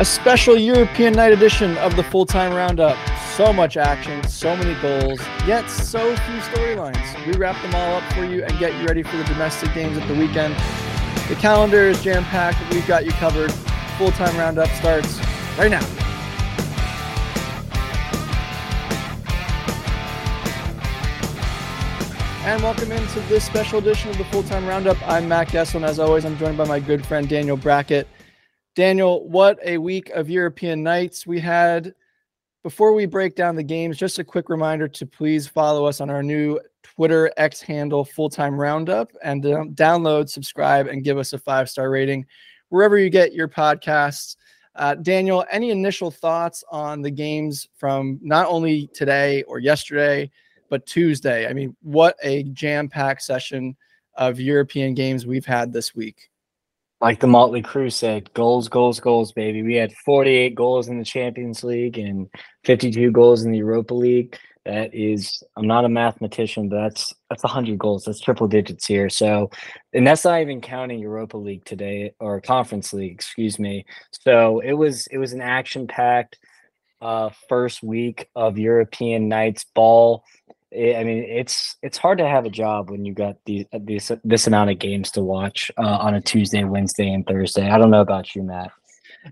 A special European night edition of the full time roundup. So much action, so many goals, yet so few storylines. We wrap them all up for you and get you ready for the domestic games at the weekend. The calendar is jam packed. We've got you covered. Full time roundup starts right now. And welcome into this special edition of the Full Time Roundup. I'm Matt Gessel, and as always, I'm joined by my good friend Daniel Brackett. Daniel, what a week of European nights we had. Before we break down the games, just a quick reminder to please follow us on our new Twitter X handle, Full Time Roundup, and um, download, subscribe, and give us a five star rating wherever you get your podcasts. Uh, Daniel, any initial thoughts on the games from not only today or yesterday? but Tuesday. I mean, what a jam packed session of European games we've had this week. Like the Mötley Crüe said, goals, goals, goals, baby. We had 48 goals in the Champions League and 52 goals in the Europa League. That is, I'm not a mathematician, but that's that's 100 goals. That's triple digits here. So, and that's not even counting Europa League today or Conference League, excuse me. So it was it was an action packed uh, first week of European nights ball. I mean, it's it's hard to have a job when you got these this this amount of games to watch uh, on a Tuesday, Wednesday, and Thursday. I don't know about you, Matt.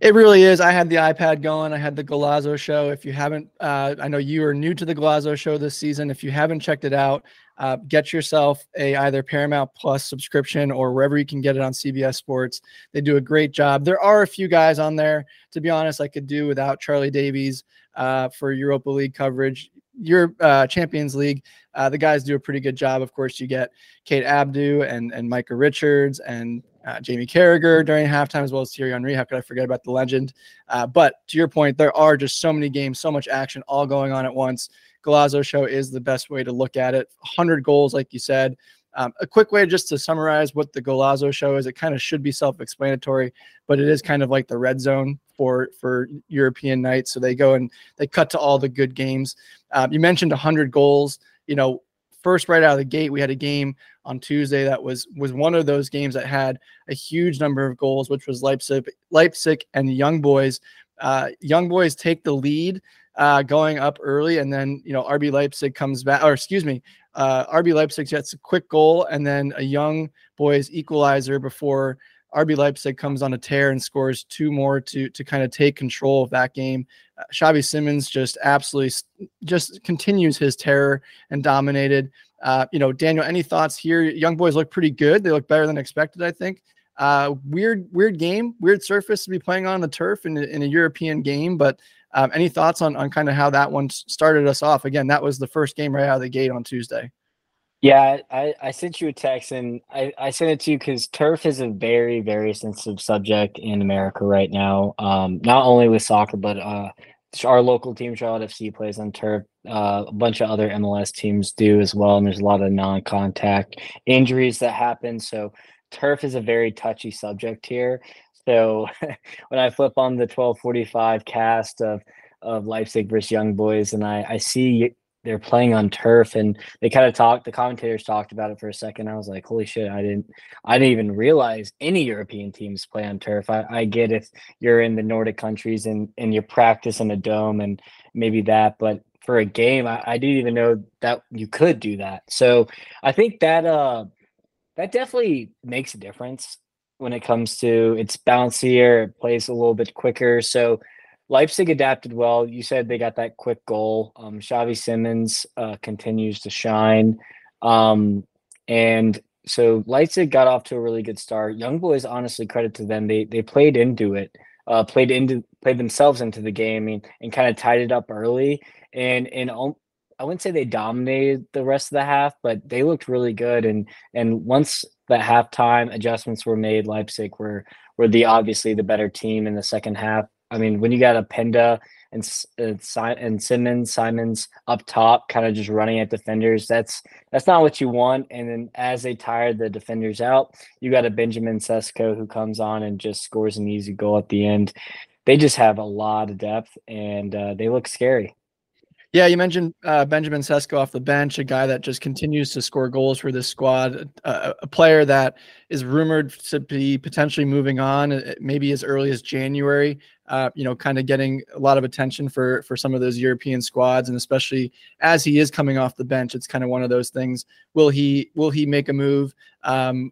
It really is. I had the iPad going. I had the Golazo show. If you haven't, uh, I know you are new to the Golazo show this season. If you haven't checked it out, uh, get yourself a either Paramount Plus subscription or wherever you can get it on CBS Sports. They do a great job. There are a few guys on there. To be honest, I could do without Charlie Davies uh, for Europa League coverage your uh, Champions League, uh, the guys do a pretty good job. Of course, you get Kate Abdo and and Micah Richards and uh, Jamie Carragher during halftime, as well as Thierry Henry. How could I forget about the legend? Uh, but to your point, there are just so many games, so much action, all going on at once. Golazo show is the best way to look at it. 100 goals, like you said. Um, a quick way just to summarize what the Golazo show is. It kind of should be self-explanatory, but it is kind of like the red zone for for European nights. So they go and they cut to all the good games. Um, you mentioned 100 goals. You know, first right out of the gate, we had a game on Tuesday that was was one of those games that had a huge number of goals, which was Leipzig, Leipzig and Young Boys. Uh, young Boys take the lead uh, going up early, and then you know RB Leipzig comes back, or excuse me, uh, RB Leipzig gets a quick goal, and then a Young Boys equalizer before RB Leipzig comes on a tear and scores two more to to kind of take control of that game. Uh, Xavi Simons just absolutely just continues his terror and dominated. Uh, you know, Daniel, any thoughts here? Young boys look pretty good. They look better than expected, I think. Uh, weird, weird game, weird surface to be playing on the turf in, in a European game. But um, any thoughts on on kind of how that one started us off? Again, that was the first game right out of the gate on Tuesday. Yeah, I, I sent you a text and I, I sent it to you because turf is a very, very sensitive subject in America right now. Um, not only with soccer, but uh, our local team, Charlotte FC, plays on turf. Uh, a bunch of other MLS teams do as well. And there's a lot of non contact injuries that happen. So turf is a very touchy subject here. So when I flip on the 1245 cast of, of Leipzig versus Young Boys and I, I see they're playing on turf and they kind of talked the commentators talked about it for a second. I was like holy shit i didn't i didn't even realize any european teams play on turf. I, I get if you're in the nordic countries and and you practice in a dome and maybe that but for a game I, I didn't even know that you could do that. So i think that uh that definitely makes a difference when it comes to it's bouncier it plays a little bit quicker so Leipzig adapted well. You said they got that quick goal. Um, Xavi Simons uh, continues to shine. Um, and so Leipzig got off to a really good start. Young boys, honestly, credit to them. They they played into it, uh, played into played themselves into the game and, and kind of tied it up early. And and I wouldn't say they dominated the rest of the half, but they looked really good. And and once the halftime adjustments were made, Leipzig were were the obviously the better team in the second half. I mean, when you got Openda and uh, and Simons, Simons up top, kind of just running at defenders, that's that's not what you want. And then as they tired the defenders out, you got a Benjamin Sesko who comes on and just scores an easy goal at the end. They just have a lot of depth and uh, they look scary. Yeah, you mentioned uh, Benjamin Sesko off the bench, a guy that just continues to score goals for this squad, uh, a player that is rumored to be potentially moving on, uh, maybe as early as January. uh, you know, kind of getting a lot of attention for for some of those European squads, and especially as he is coming off the bench, it's kind of one of those things. Will he will he make a move? Um,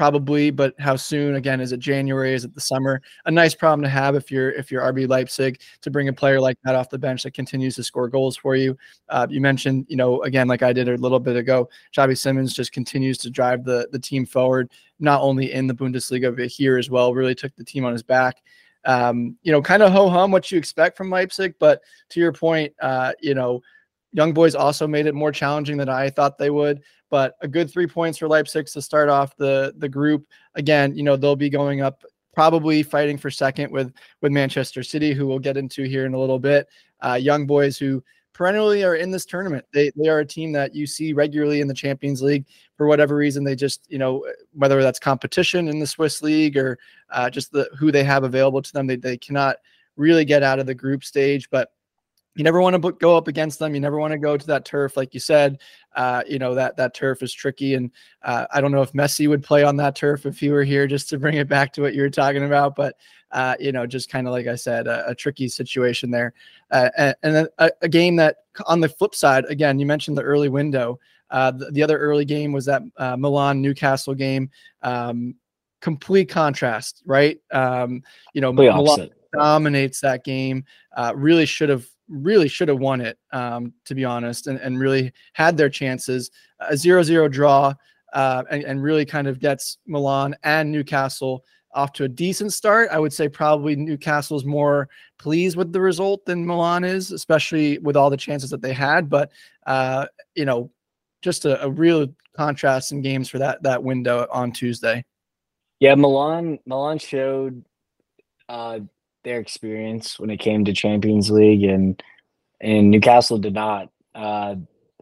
probably, but how soon? Again, is it January? Is it the summer? A nice problem to have if you're if you're RB Leipzig to bring a player like that off the bench that continues to score goals for you. Uh, you mentioned, you know, again, like I did a little bit ago, Xavi Simons just continues to drive the the team forward, not only in the Bundesliga but here as well. Really took the team on his back. Um, you know, kind of ho hum what you expect from Leipzig, but to your point, uh, you know. Young boys also made it more challenging than I thought they would but a good three points for Leipzig to start off the the group. Again, you know they'll be going up probably fighting for second with with Manchester City, who we'll get into here in a little bit. Uh, young boys who perennially are in this tournament. They they are a team that you see regularly in the Champions League for whatever reason. They just you know whether that's competition in the Swiss league or uh, just the who they have available to them. They they cannot really get out of the group stage, but you never want to go up against them. You never want to go to that turf, like you said. Uh, you know that that turf is tricky, and uh, I don't know if Messi would play on that turf if he were here. Just to bring it back to what you were talking about, but uh, you know, just kind of like I said, a, a tricky situation there, uh, and, and a, a, game that on the flip side, again, you mentioned the early window. Uh, the, the, other early game was that uh, Milan Newcastle game. Um, complete contrast, right? Um, you know, Milan dominates that game. really should have really should have won it, um, to be honest, and, and really had their chances. A 0 0 draw uh, and, and really kind of gets Milan and Newcastle off to a decent start. I would say probably Newcastle's more pleased with the result than Milan is, especially with all the chances that they had. But, uh, you know, just a, a real contrast in games for that that window on Tuesday. Yeah, Milan Milan showed uh, their experience when it came to Champions League, and and Newcastle did not. Uh,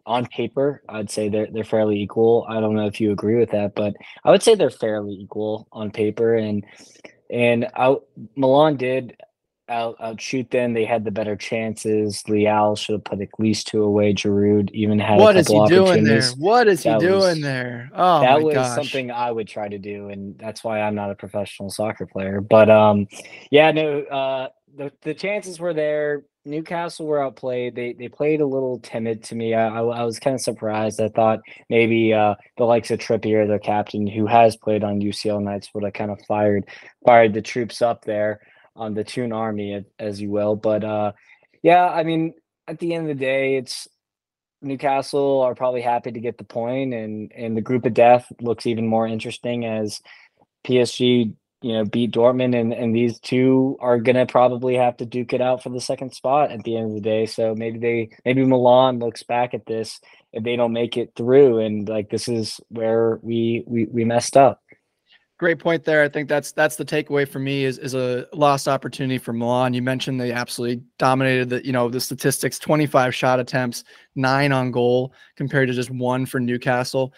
on paper, I'd say they're they're fairly equal. I don't know if you agree with that, but I would say they're fairly equal on paper. And and out Milan did out outshoot them. They had the better chances. Leao should have put at least two away. Giroud even had what a couple what is he doing there? What is he doing was, there? Oh, that was gosh. something I would try to do, and that's why I'm not a professional soccer player. But um, yeah, no, uh, the the chances were there. Newcastle were outplayed. They they played a little timid to me. I, I, I was kind of surprised. I thought maybe uh, the likes of Trippier, their captain, who has played on UCL nights, would have kind of fired fired the troops up there on the Toon Army, as you will. But uh, yeah, I mean, at the end of the day, it's Newcastle are probably happy to get the point, and and the group of death looks even more interesting as PSG, you know, beat Dortmund, and and these two are gonna probably have to duke it out for the second spot at the end of the day. So maybe they maybe Milan looks back at this if they don't make it through, and like this is where we we we messed up. Great point there. I think that's that's the takeaway for me is is a lost opportunity for Milan. You mentioned they absolutely dominated the you know the statistics: twenty five shot attempts, nine on goal compared to just one for Newcastle.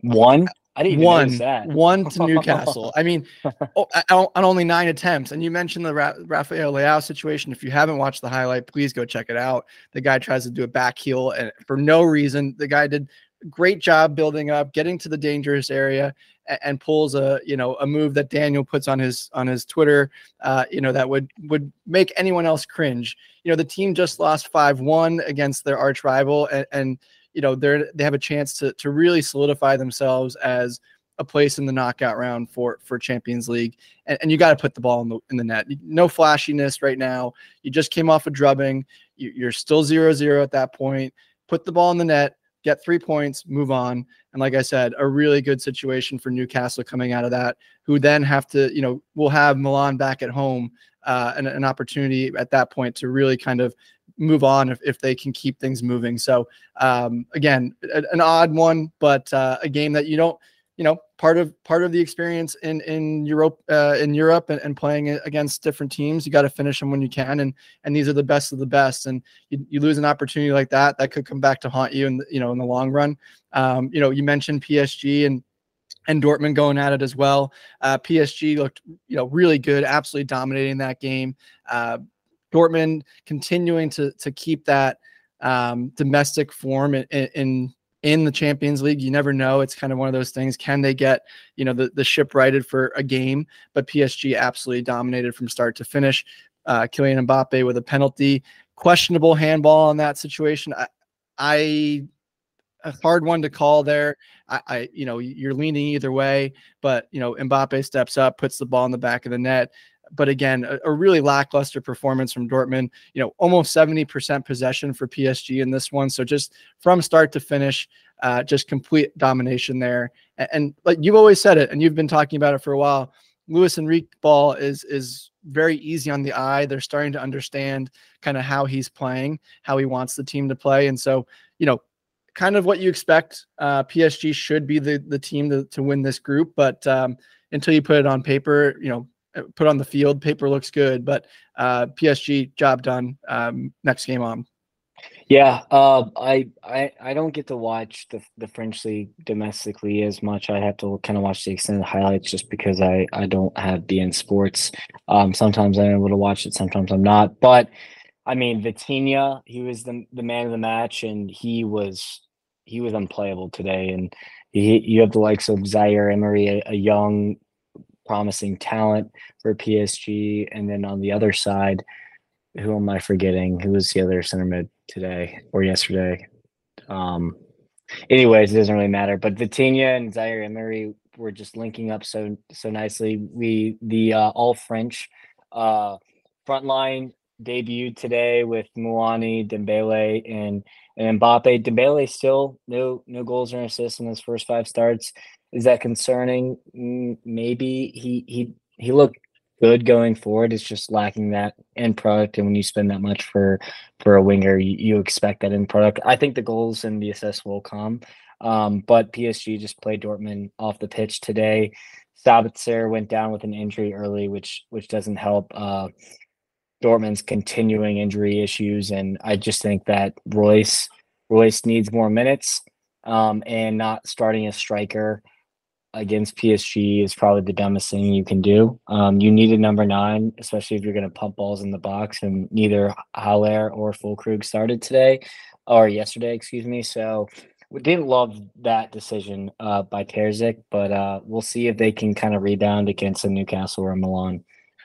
One. I didn't even one, that. One to Newcastle. I mean, oh, on only nine attempts. And you mentioned the Ra- Rafael Leao situation. If you haven't watched the highlight, please go check it out. The guy tries to do a back heel, and for no reason, the guy did great job building up, getting to the dangerous area, and, and pulls a you know a move that Daniel puts on his on his Twitter. Uh, you know that would would make anyone else cringe. You know the team just lost five one against their arch rival, and, and you know they're they have a chance to to really solidify themselves as a place in the knockout round for for Champions League, and, and you got to put the ball in the in the net. No flashiness right now. You just came off a drubbing. You, you're still zero zero at that point. Put the ball in the net get three points, move on. And like I said, a really good situation for Newcastle coming out of that, who then have to, you know, will have Milan back at home uh, and an opportunity at that point to really kind of move on if, if they can keep things moving. So um, again, a, an odd one, but uh, a game that you don't you know part of part of the experience in in Europe uh, in Europe and, and playing against different teams. You got to finish them when you can, and and these are the best of the best. And you, you lose an opportunity like that, that could come back to haunt you and you know in the long run. Um, you know, you mentioned PSG and and Dortmund going at it as well. Uh, PSG looked you know really good, absolutely dominating that game. Uh, Dortmund continuing to to keep that um, domestic form in, in in the Champions League. You never know. It's kind of one of those things. Can they get, you know, the, the ship righted for a game? But PSG absolutely dominated from start to finish. Uh, Kylian Mbappe with a penalty, questionable handball in that situation. I, I a hard one to call there. I, I, you know, you're leaning either way, but you know, Mbappe steps up, puts the ball in the back of the net. But again, a, a really lackluster performance from Dortmund. You know, almost 70% possession for PSG in this one. So just from start to finish, uh, just complete domination there. And, and like you've always said it, and you've been talking about it for a while. Luis Enrique ball is is very easy on the eye. They're starting to understand kind of how he's playing, how he wants the team to play, and so you know kind of what you expect. Uh, PSG should be the the team to, to win this group, but um, until you put it on paper, you know, put on the field, paper looks good. But uh, PSG job done. Um, next game on. Yeah, uh, I, I I don't get to watch the the French league domestically as much. I have to kind of watch the extended highlights just because I I don't have beIN Sports. Um, sometimes I'm able to watch it, sometimes I'm not. But I mean, Vitinha, he was the the man of the match, and he was he was unplayable today. And he, you have the likes of Zaire Emery, a, a young, promising talent for PSG, and then on the other side, who am I forgetting? Who was the other center mid today or yesterday? Um, anyways, it doesn't really matter. But Vitinha and Zaire Emery were just linking up so so nicely. We the uh, all French uh, front line debuted today with Muani, Dembele, and and Mbappe. Dembele still no no goals or assists in his first five starts. Is that concerning? Maybe he he he looked good going forward. It's just lacking that end product, and when you spend that much for for a winger, you, you expect that end product. I think the goals and the assists will come, um, but PSG just played Dortmund off the pitch today. Sabitzer went down with an injury early, which which doesn't help. Uh, Dortmund's continuing injury issues, and I just think that Reus Reus needs more minutes, um, and not starting a striker against PSG is probably the dumbest thing you can do. Um, you need a number nine, especially if you're going to pump balls in the box, and neither Haller or Füllkrug started today or yesterday, excuse me. So we didn't love that decision uh, by Terzic, but uh, we'll see if they can kind of rebound against a Newcastle or Milan.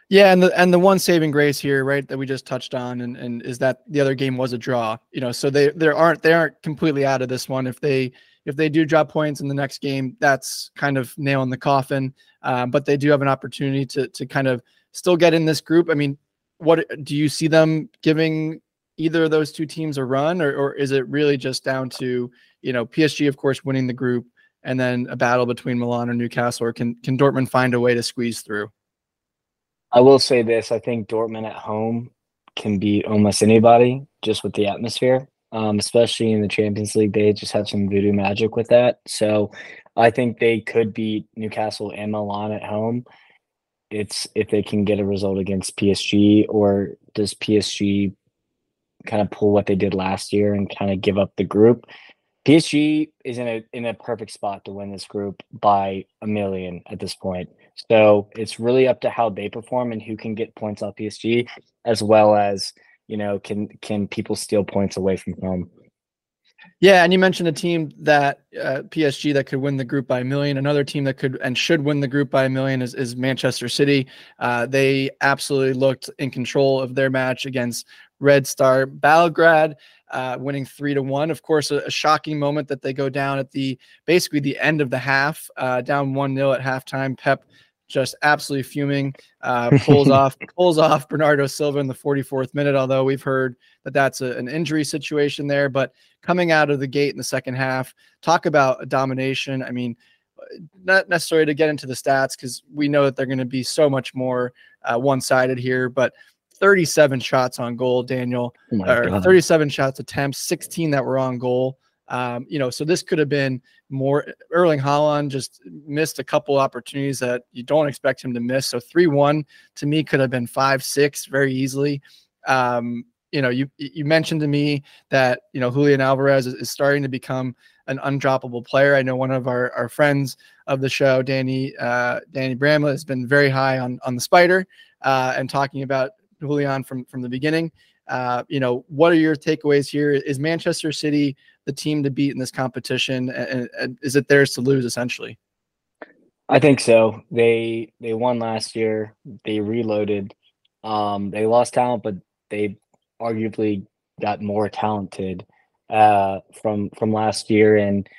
Yeah, and the and the one saving grace here, right, that we just touched on, and, and is that the other game was a draw. You know, so they there aren't they aren't completely out of this one. If they if they do drop points in the next game, that's kind of nail in the coffin. Um, but they do have an opportunity to to kind of still get in this group. I mean, what do you see them giving either of those two teams a run, or or is it really just down to you know PSG, of course, winning the group, and then a battle between Milan or Newcastle, or can can Dortmund find a way to squeeze through? I will say this: I think Dortmund at home can beat almost anybody just with the atmosphere. Um, especially in the Champions League, they just have some voodoo magic with that. So I think they could beat Newcastle and Milan at home. It's if they can get a result against PSG, or does PSG kind of pull what they did last year and kind of give up the group? PSG is in a in a perfect spot to win this group by a million at this point. So it's really up to how they perform and who can get points off PSG, as well as you know can can people steal points away from home. Yeah, and you mentioned a team that uh, PSG that could win the group by a million. Another team that could and should win the group by a million is, is Manchester City. Uh, they absolutely looked in control of their match against Red Star Belgrade uh, winning three to one. Of course, a, a, shocking moment that they go down at the basically the end of the half, uh, down one 0 at halftime. Pep just absolutely fuming, uh, pulls off pulls off Bernardo Silva in the 44th minute. Although we've heard that that's a, an injury situation there, but coming out of the gate in the second half, talk about domination. I mean, not necessarily to get into the stats because we know that they're going to be so much more uh, one sided here, but 37 shots on goal, Daniel, oh or 37 shots attempts, 16 that were on goal. Um, you know, so this could have been more. Erling Haaland just missed a couple opportunities that you don't expect him to miss. So 3 1 to me could have been 5 6 very easily. Um, you know, you you mentioned to me that you know Julian Alvarez is, is, starting to become an undroppable player. I know one of our, our friends of the show, Danny uh, Danny Bramlett, has been very high on on the spider uh, and talking about Julian from from the beginning. Uh, you know, what are your takeaways here? Is Manchester City the team to beat in this competition, and, and is it theirs to lose essentially? I think so. They they won last year. They reloaded. Um, they lost talent, but they arguably got more talented uh, from from last year. And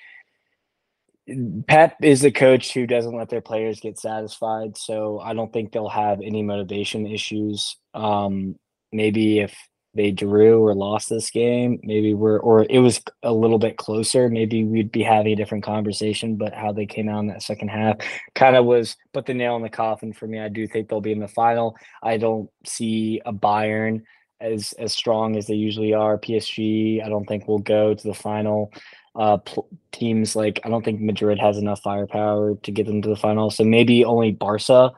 Pep is the coach who doesn't let their players get satisfied. So I don't think they'll have any motivation issues. Um, maybe if they drew or lost this game, maybe we're or it was a little bit closer, maybe we'd be having a different conversation. But how they came out in that second half kind of was put the nail in the coffin for me. I do think they'll be in the final. I don't see a Bayern as as strong as they usually are. PSG, I don't think will go to the final. Uh, pl- teams like I don't think Madrid has enough firepower to get them to the final. So maybe only Barca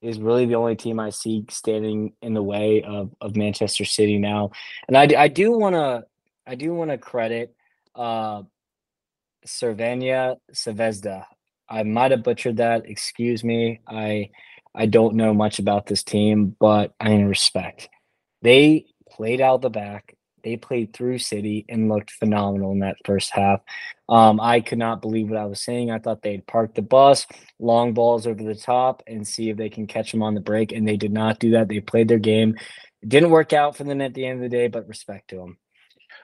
is really the only team I see standing in the way of, of Manchester City now. And I, I do want to I do want to credit uh Cervania Savezda. I might have butchered that. Excuse me. I I don't know much about this team, but I respect. They played out the back. They played through City and looked phenomenal in that first half. Um, I could not believe what I was seeing. I thought they'd park the bus, long balls over the top, and see if they can catch them on the break. And they did not do that. They played their game. It didn't work out for them at the end of the day, but respect to them.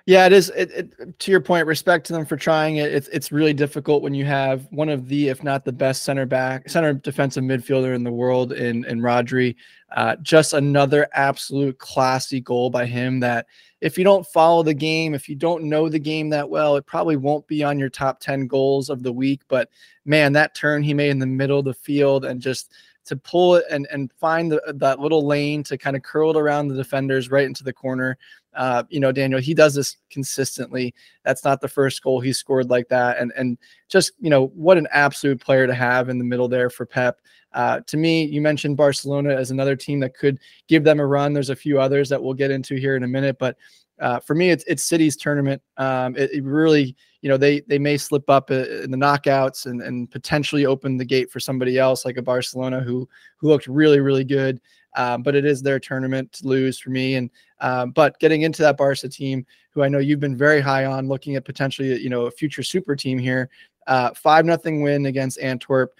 Yeah, it is. It, it, to your point, respect to them for trying it. It's it's really difficult when you have one of the, if not the best center back, center defensive midfielder in the world in in Rodri. Uh, just another absolute classy goal by him. That if you don't follow the game, if you don't know the game that well, it probably won't be on your top ten goals of the week. But man, that turn he made in the middle of the field and just to pull it and and find the, that little lane to kind of curl it around the defenders right into the corner. Uh, you know, Daniel, he does this consistently. That's not the first goal he scored like that, and and just you know what an absolute player to have in the middle there for Pep. Uh, to me, you mentioned Barcelona as another team that could give them a run. There's a few others that we'll get into here in a minute, but uh, for me, it's it's City's tournament. Um, it, it, really, you know, they they may slip up uh, in the knockouts and and potentially open the gate for somebody else like a Barcelona who who looked really really good. Um, but it is their tournament to lose for me. And um, but getting into that Barca team, who I know you've been very high on, looking at potentially you know a future super team here. Uh, five nothing win against Antwerp.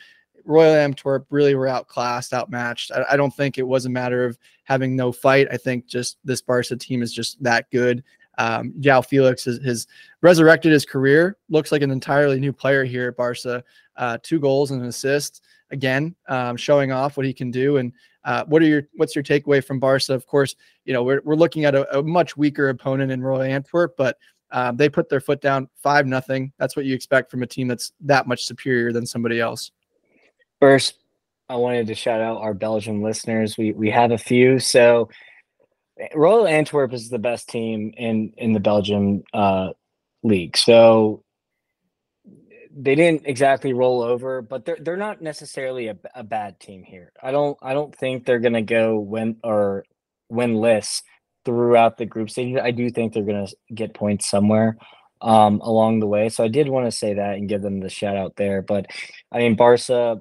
Royal Antwerp really were outclassed, outmatched. I, I, don't think it was a matter of having no fight. I think just this Barca team is just that good. Um, João Felix has, has, resurrected his career. Looks like an entirely new player here at Barca. Uh, two goals and an assist again, um, showing off what he can do. And uh, what are your what's your takeaway from Barca? Of course, you know we're we're looking at a, a much weaker opponent in Royal Antwerp, but um, they put their foot down five nothing. That's what you expect from a team that's that much superior than somebody else. First, I wanted to shout out our Belgian listeners. We we have a few. So Royal Antwerp is the best team in in the Belgian uh, league. So they didn't exactly roll over, but they're they're not necessarily a, a bad team here. I don't I don't think they're gonna go win or winless throughout the group stage. I do think they're gonna get points somewhere um, along the way. So I did want to say that and give them the shout out there. But I mean Barca,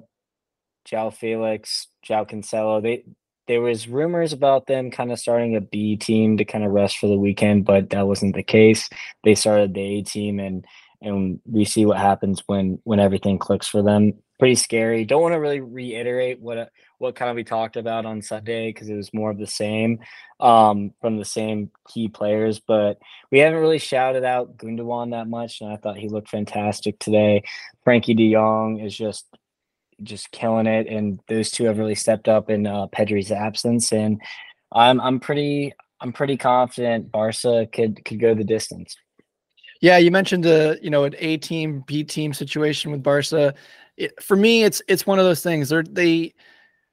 João Felix, João Cancelo, they there was rumors about them kind of starting a B team to kind of rest for the weekend, but that wasn't the case. They started the A team and and we see what happens when when everything clicks for them. Pretty scary. Don't want to really reiterate what what kind of we talked about on Sunday because it was more of the same um, from the same key players. But we haven't really shouted out Gundogan that much, and I thought he looked fantastic today. Frenkie De Jong is just just killing it, and those two have really stepped up in uh, Pedri's absence. And I'm I'm pretty I'm pretty confident Barca could could go the distance. Yeah, you mentioned a you know an A team B team situation with Barca. It, for me, it's it's one of those things. They're they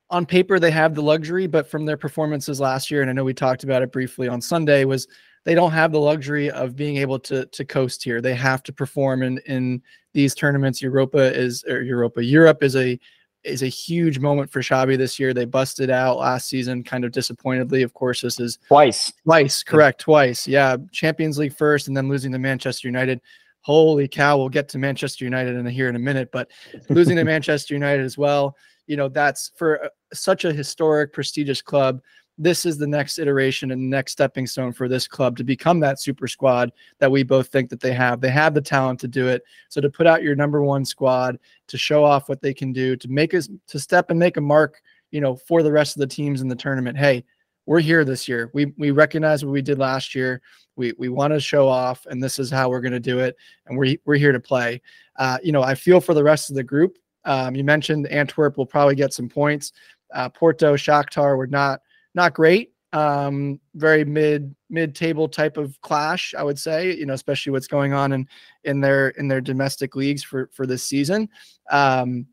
on paper they have the luxury, but from their performances last year, and I know we talked about it briefly on Sunday, was they don't have the luxury of being able to to coast here. They have to perform in in these tournaments. Europa is or Europa Europe is a is a huge moment for Xavi this year. They busted out last season, kind of disappointedly. Of course, this is twice, twice, correct, twice. Yeah, Champions League first, and then losing to Manchester United. Holy cow! We'll get to Manchester United in here in a minute, but losing to Manchester United as well. You know, that's for uh, such a historic, prestigious club. This is the next iteration and the next stepping stone for this club to become that super squad that we both think that they have. They have the talent to do it. So to put out your number one squad, to show off what they can do, to make us to step and make a mark, you know, for the rest of the teams in the tournament. Hey, we're here this year. We we recognize what we did last year. We we want to show off, and this is how we're going to do it. And we're we're here to play. Uh, you know, I feel for the rest of the group. Um, you mentioned Antwerp will probably get some points. Uh, Porto, Shakhtar were not not great. Um, very mid mid table type of clash, I would say. You know, especially what's going on in in their in their domestic leagues for for this season. Um,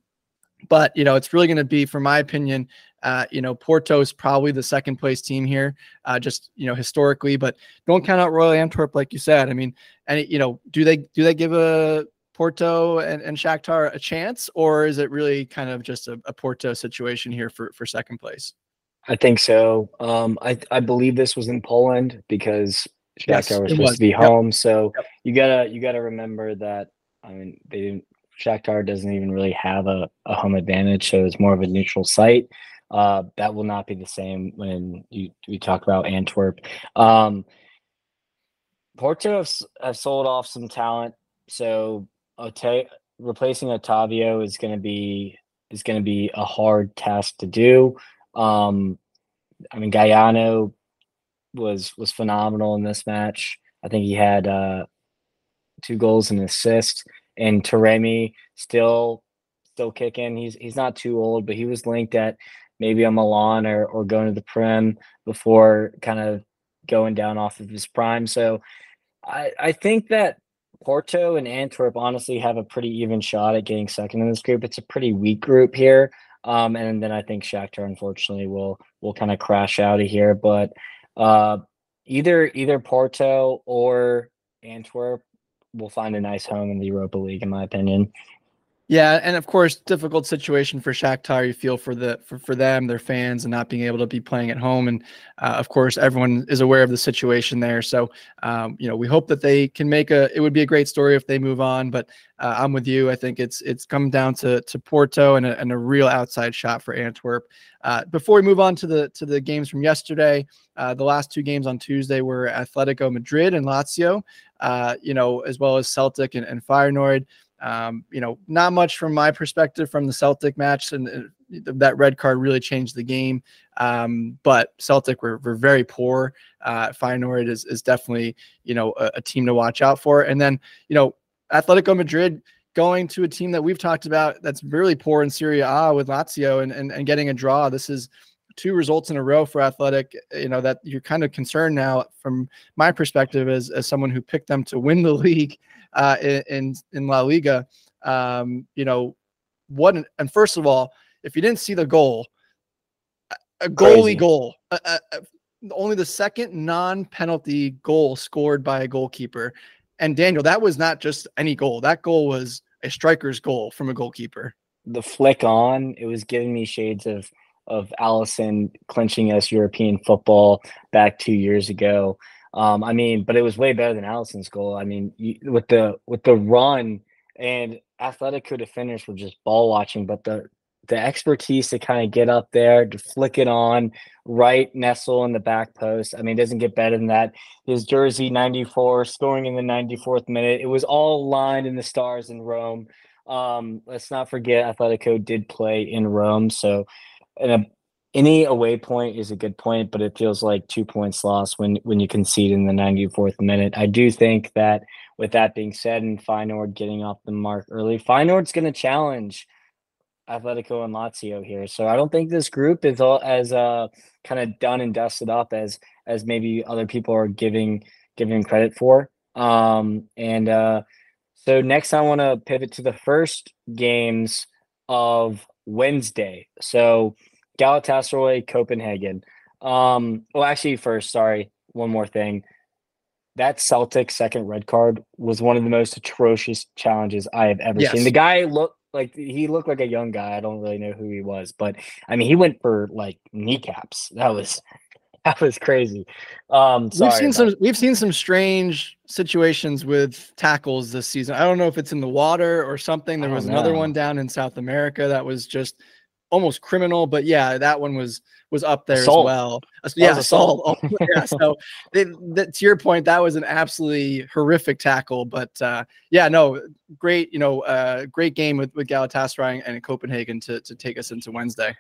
but you know, it's really going to be, for my opinion, uh, you know, Porto is probably the second place team here, uh, just you know historically. But don't count out Royal Antwerp, like you said. I mean, and you know, do they do they give a Porto and, and Shakhtar a chance, or is it really kind of just a, a Porto situation here for for second place? I think so. Um, I I believe this was in Poland because Shakhtar yes, was supposed was. to be home. Yep. So yep. you gotta you gotta remember that. I mean, they didn't. Shakhtar doesn't even really have a, a home advantage, so it's more of a neutral site. Uh, that will not be the same when you we talk about Antwerp. Um, Porto have, have sold off some talent, so Ote- replacing Otavio is going to be is going to be a hard task to do. Um, I mean, Galeno was was phenomenal in this match. I think he had uh, two goals and assist, and Taremi still still kicking. He's he's not too old, but he was linked at maybe a Milan or or going to the Prem before kind of going down off of his prime. So I I think that Porto and Antwerp honestly have a pretty even shot at getting second in this group. It's a pretty weak group here. Um, and then I think Shakhtar unfortunately will will kind of crash out of here. But uh, either either Porto or Antwerp will find a nice home in the Europa League, in my opinion. Yeah, and of course, difficult situation for Shakhtar. You feel for the for, for them, their fans, and not being able to be playing at home. And uh, of course, everyone is aware of the situation there. So, um, you know, we hope that they can make a. It would be a great story if they move on. But uh, I'm with you. I think it's it's come down to to Porto and a, and a real outside shot for Antwerp. Uh, before we move on to the to the games from yesterday, uh, the last two games on Tuesday were Atletico Madrid and Lazio. Uh, you know, as well as Celtic and, and Feyenoord. Um, you know, not much from my perspective from the Celtic match, and uh, that red card really changed the game. Um, but Celtic were, were very poor. Uh, Feyenoord is, is definitely, you know, a, a team to watch out for. And then, you know, Atletico Madrid going to a team that we've talked about that's really poor in Serie A with Lazio and, and, and getting a draw. This is two results in a row for Athletic. You know, that you're kind of concerned now from my perspective as, as someone who picked them to win the league uh, in in La Liga. Um, you know what? An, and first of all, if you didn't see the goal, a goalie Crazy. goal, only the second non-penalty goal scored by a goalkeeper. And Daniel, that was not just any goal. That goal was a striker's goal from a goalkeeper. The flick on, it was giving me shades of of Alisson clinching us European football back two years ago. Um, I mean, but it was way better than Alisson's goal. I mean, you, with the with the run and Atletico defenders were just ball watching, but the the expertise to kind of get up there, to flick it on, right nestle in the back post. I mean, it doesn't get better than that. His jersey 94, scoring in the 94th minute. It was all lined in the stars in Rome. Um, let's not forget Atletico did play in Rome. So, in a any away point is a good point, but it feels like two points lost when when you concede in the 94th minute. I do think that with that being said, and Feyenoord getting off the mark early, Feyenoord's going to challenge Atletico and Lazio here. So I don't think this group is all as uh kind of done and dusted up as as maybe other people are giving giving credit for. Um and uh so next I want to pivot to the first games of Wednesday. So Galatasaray, Copenhagen. Um, well, actually, first, sorry, one more thing. That Celtic second red card was one of the most atrocious challenges I have ever yes. seen. The guy looked like he looked like a young guy. I don't really know who he was, but I mean, he went for like kneecaps. That was that was crazy. Um, we've seen some we've seen some strange situations with tackles this season. I don't know if it's in the water or something. There was another one down in South America that was just almost criminal, but yeah, that one was was up there assault. as well. Yeah, assault. assault. yeah, so they, that, to your point, that was an absolutely horrific tackle. But uh, yeah, no, great, you know, uh, great game with with Galatasaray and Copenhagen to to take us into Wednesday.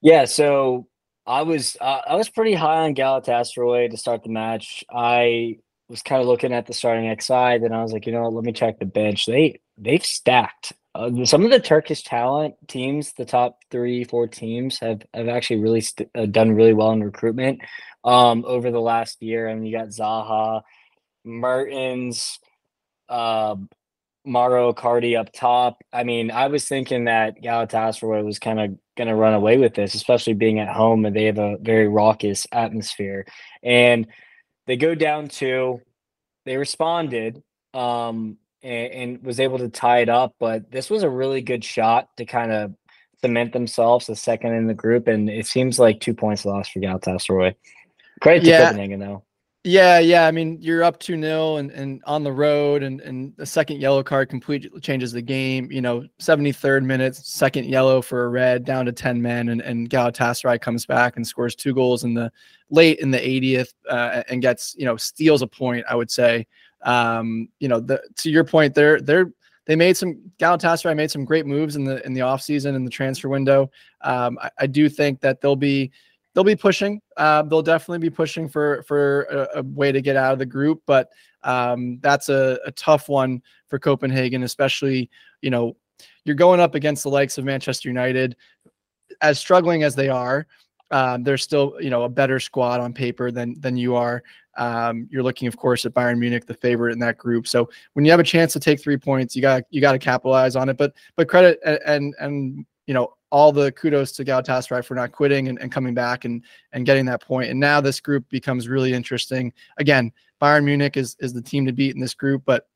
Yeah, so I was uh, I was pretty high on Galatasaray to start the match. I was kind of looking at the starting XI, and I was like, you know let me check the bench. They they've stacked. Uh, some of the Turkish talent teams, the top three, four teams, have have actually really st- uh, done really well in recruitment um, over the last year. I mean, you got Zaha, Mertens, uh, Mauro Icardi up top. I mean, I was thinking that Galatasaray was kind of going to run away with this, especially being at home and they have a very raucous atmosphere. And they go down two. They responded um, and, and was able to tie it up, but this was a really good shot to kind of cement themselves as second in the group. And it seems like two points lost for Galatasaray. Credit to yeah. Copenhagen, though. Yeah, yeah. I mean, you're up 2 0 and, and on the road, and, and the second yellow card completely changes the game. You know, 73rd minute, second yellow for a red, down to 10 men, and, and Galatasaray comes back and scores two goals in the late in the 80th uh, and gets, you know, steals a point, I would say. Um, you know, the to your point, they're they're they made some Galatasaray made some great moves in the in the offseason in the transfer window. Um, I, I do think that they'll be they'll be pushing. Uh, they'll definitely be pushing for for a, a, way to get out of the group, but um, that's a, a tough one for Copenhagen, especially you know you're going up against the likes of Manchester United, as struggling as they are. Um, they're still, you know, a better squad on paper than than you are. Um, you're looking, of course, at Bayern Munich, the favorite in that group. So when you have a chance to take three points, you got you got to capitalize on it. But but credit and and you know all the kudos to Galatasaray for not quitting and, and coming back and and getting that point. And now this group becomes really interesting. Again, Bayern Munich is is the team to beat in this group, but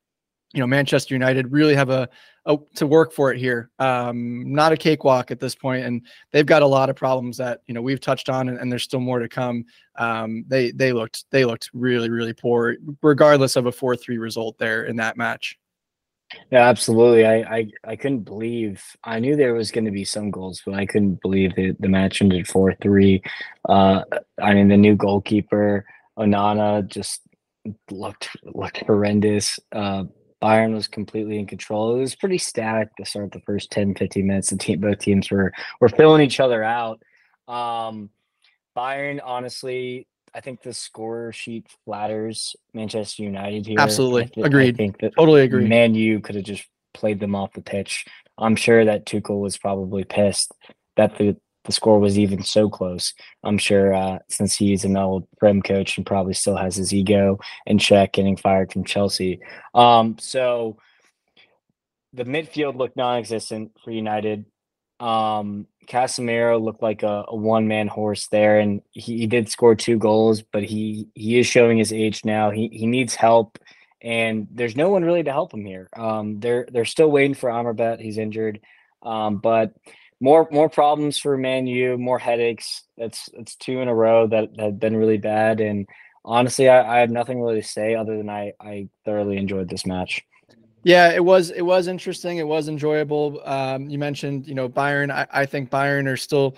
you know Manchester United really have a, a to work for it here. Um, not a cakewalk at this point, and they've got a lot of problems that you know we've touched on, and, and there's still more to come. Um, they they looked they looked really really poor, regardless of a four three result there in that match. Yeah, absolutely. I, I, I couldn't believe I knew there was going to be some goals, but I couldn't believe that the match ended four three. Uh, I mean, the new goalkeeper Onana just looked looked horrendous. Uh, Bayern was completely in control. It was pretty static to start the first 10, 15 minutes. The team, both teams were were filling each other out. Um, Bayern, honestly, I think the score sheet flatters Manchester United here. Absolutely, I th- agreed. I think that totally agree. Man, you could have just played them off the pitch. I'm sure that Tuchel was probably pissed that the the score was even so close. I'm sure uh, since he's an old Prem coach and probably still has his ego in check, getting fired from Chelsea. Um, so the midfield looked non-existent for United. Um, Casemiro looked like a, a one man horse there, and he, he, did score two goals, but he he is showing his age now. He he needs help, and there's no one really to help him here. Um, they're they're still waiting for Amrabat. He's injured, um, but more more problems for Man U, more headaches. That's it's two in a row that, have been really bad. And honestly, I, I have nothing really to say other than I I thoroughly enjoyed this match. Yeah, it was it was interesting. It was enjoyable. Um, you mentioned, you know, Bayern. I, I think Bayern are still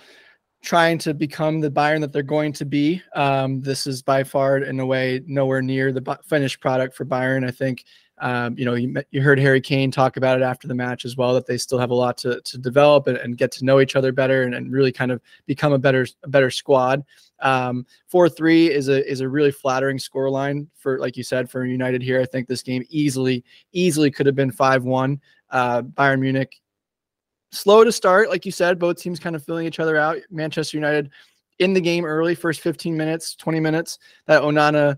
trying to become the Bayern that they're going to be. Um, this is by far, in a way, nowhere near the finished product for Bayern. I think, um, you know, you, you heard Harry Kane talk about it after the match as well, that they still have a lot to, to develop and, and get to know each other better and, and really kind of become a better a better squad. Um, four three is a is a really flattering score line for like you said for United here. I think this game easily easily could have been five one. Uh, Bayern Munich slow to start, like you said, both teams kind of filling each other out. Manchester United in the game early, first 15 minutes, 20 minutes. That Onana